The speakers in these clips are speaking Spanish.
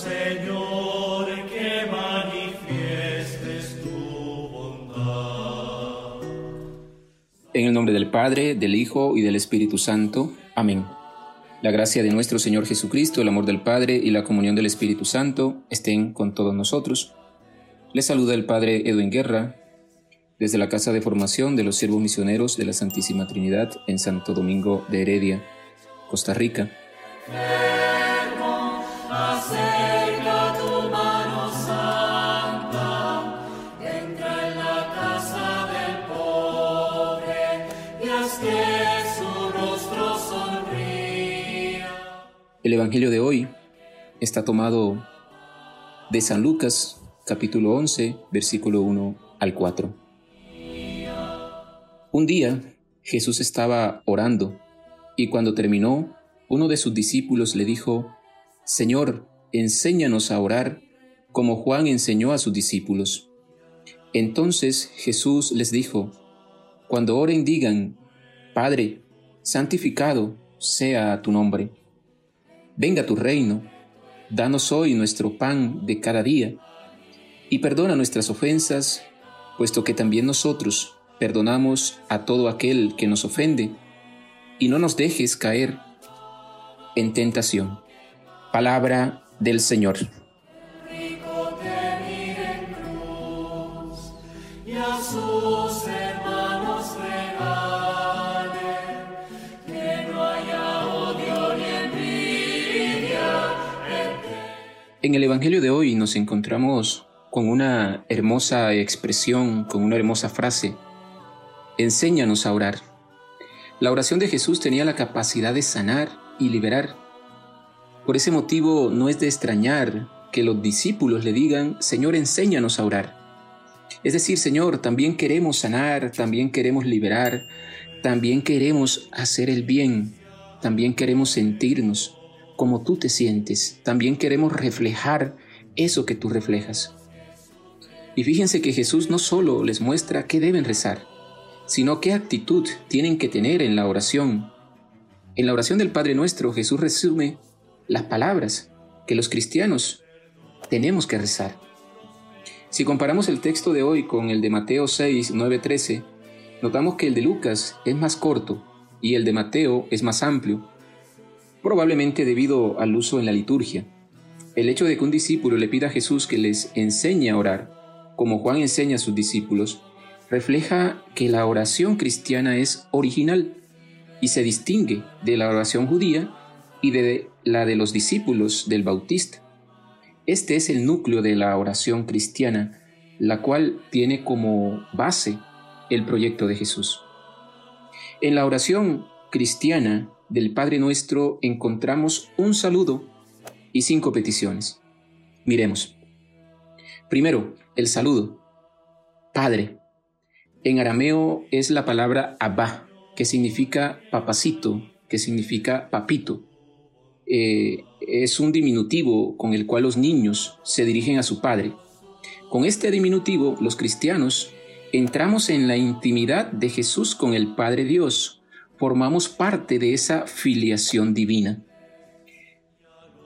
Señor, que manifiestes tu bondad. En el nombre del Padre, del Hijo y del Espíritu Santo. Amén. La gracia de nuestro Señor Jesucristo, el amor del Padre y la comunión del Espíritu Santo estén con todos nosotros. Les saluda el Padre Edwin Guerra desde la Casa de Formación de los Siervos Misioneros de la Santísima Trinidad en Santo Domingo de Heredia, Costa Rica. El Evangelio de hoy está tomado de San Lucas, capítulo 11, versículo 1 al 4. Un día Jesús estaba orando y cuando terminó, uno de sus discípulos le dijo, Señor, enséñanos a orar como Juan enseñó a sus discípulos. Entonces Jesús les dijo, Cuando oren digan, Padre, santificado sea tu nombre Venga tu reino, danos hoy nuestro pan de cada día, y perdona nuestras ofensas, puesto que también nosotros perdonamos a todo aquel que nos ofende, y no nos dejes caer en tentación. Palabra del Señor. En el Evangelio de hoy nos encontramos con una hermosa expresión, con una hermosa frase. Enséñanos a orar. La oración de Jesús tenía la capacidad de sanar y liberar. Por ese motivo no es de extrañar que los discípulos le digan, Señor, enséñanos a orar. Es decir, Señor, también queremos sanar, también queremos liberar, también queremos hacer el bien, también queremos sentirnos como tú te sientes. También queremos reflejar eso que tú reflejas. Y fíjense que Jesús no solo les muestra qué deben rezar, sino qué actitud tienen que tener en la oración. En la oración del Padre Nuestro, Jesús resume las palabras que los cristianos tenemos que rezar. Si comparamos el texto de hoy con el de Mateo 6, 9, 13, notamos que el de Lucas es más corto y el de Mateo es más amplio probablemente debido al uso en la liturgia. El hecho de que un discípulo le pida a Jesús que les enseñe a orar, como Juan enseña a sus discípulos, refleja que la oración cristiana es original y se distingue de la oración judía y de la de los discípulos del Bautista. Este es el núcleo de la oración cristiana, la cual tiene como base el proyecto de Jesús. En la oración cristiana, del Padre Nuestro encontramos un saludo y cinco peticiones. Miremos. Primero, el saludo. Padre. En arameo es la palabra Abba, que significa papacito, que significa papito. Eh, es un diminutivo con el cual los niños se dirigen a su padre. Con este diminutivo, los cristianos entramos en la intimidad de Jesús con el Padre Dios, formamos parte de esa filiación divina.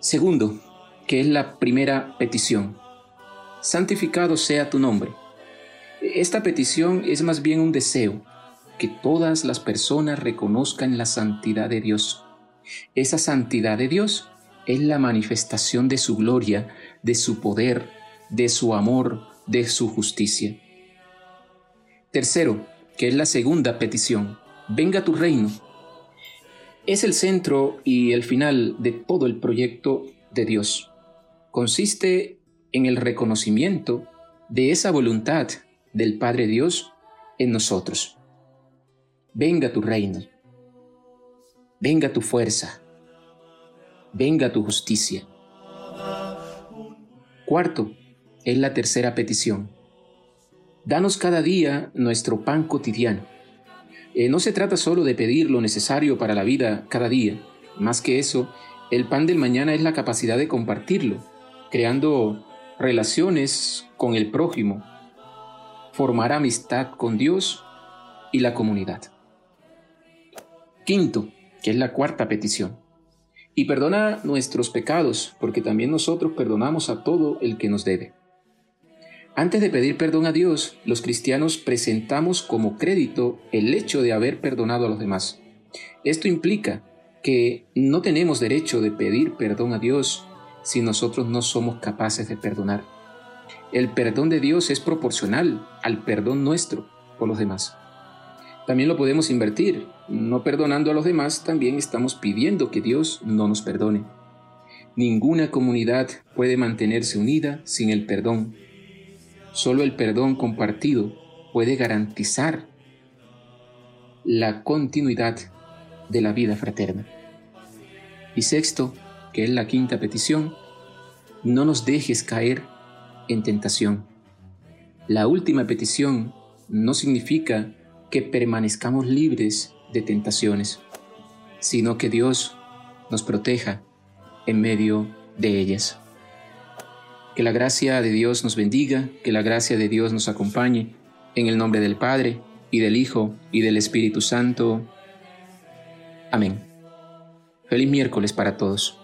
Segundo, que es la primera petición, santificado sea tu nombre. Esta petición es más bien un deseo, que todas las personas reconozcan la santidad de Dios. Esa santidad de Dios es la manifestación de su gloria, de su poder, de su amor, de su justicia. Tercero, que es la segunda petición, venga tu reino. Es el centro y el final de todo el proyecto de Dios. Consiste en el reconocimiento de esa voluntad del Padre Dios en nosotros. Venga tu reino, venga tu fuerza, venga tu justicia. Cuarto, es la tercera petición. Danos cada día nuestro pan cotidiano eh, no se trata solo de pedir lo necesario para la vida cada día. Más que eso, el pan del mañana es la capacidad de compartirlo, creando relaciones con el prójimo, formar amistad con Dios y la comunidad. Quinto, que es la cuarta petición. Y perdona nuestros pecados, porque también nosotros perdonamos a todo el que nos debe. Antes de pedir perdón a Dios, los cristianos presentamos como crédito el hecho de haber perdonado a los demás. Esto implica que no tenemos derecho de pedir perdón a Dios si nosotros no somos capaces de perdonar. El perdón de Dios es proporcional al perdón nuestro por los demás. También lo podemos invertir. No perdonando a los demás, también estamos pidiendo que Dios no nos perdone. Ninguna comunidad puede mantenerse unida sin el perdón. Solo el perdón compartido puede garantizar la continuidad de la vida fraterna. Y sexto, que es la quinta petición, no nos dejes caer en tentación. La última petición no significa que permanezcamos libres de tentaciones, sino que Dios nos proteja en medio de ellas. Que la gracia de Dios nos bendiga, que la gracia de Dios nos acompañe, en el nombre del Padre, y del Hijo, y del Espíritu Santo. Amén. Feliz miércoles para todos.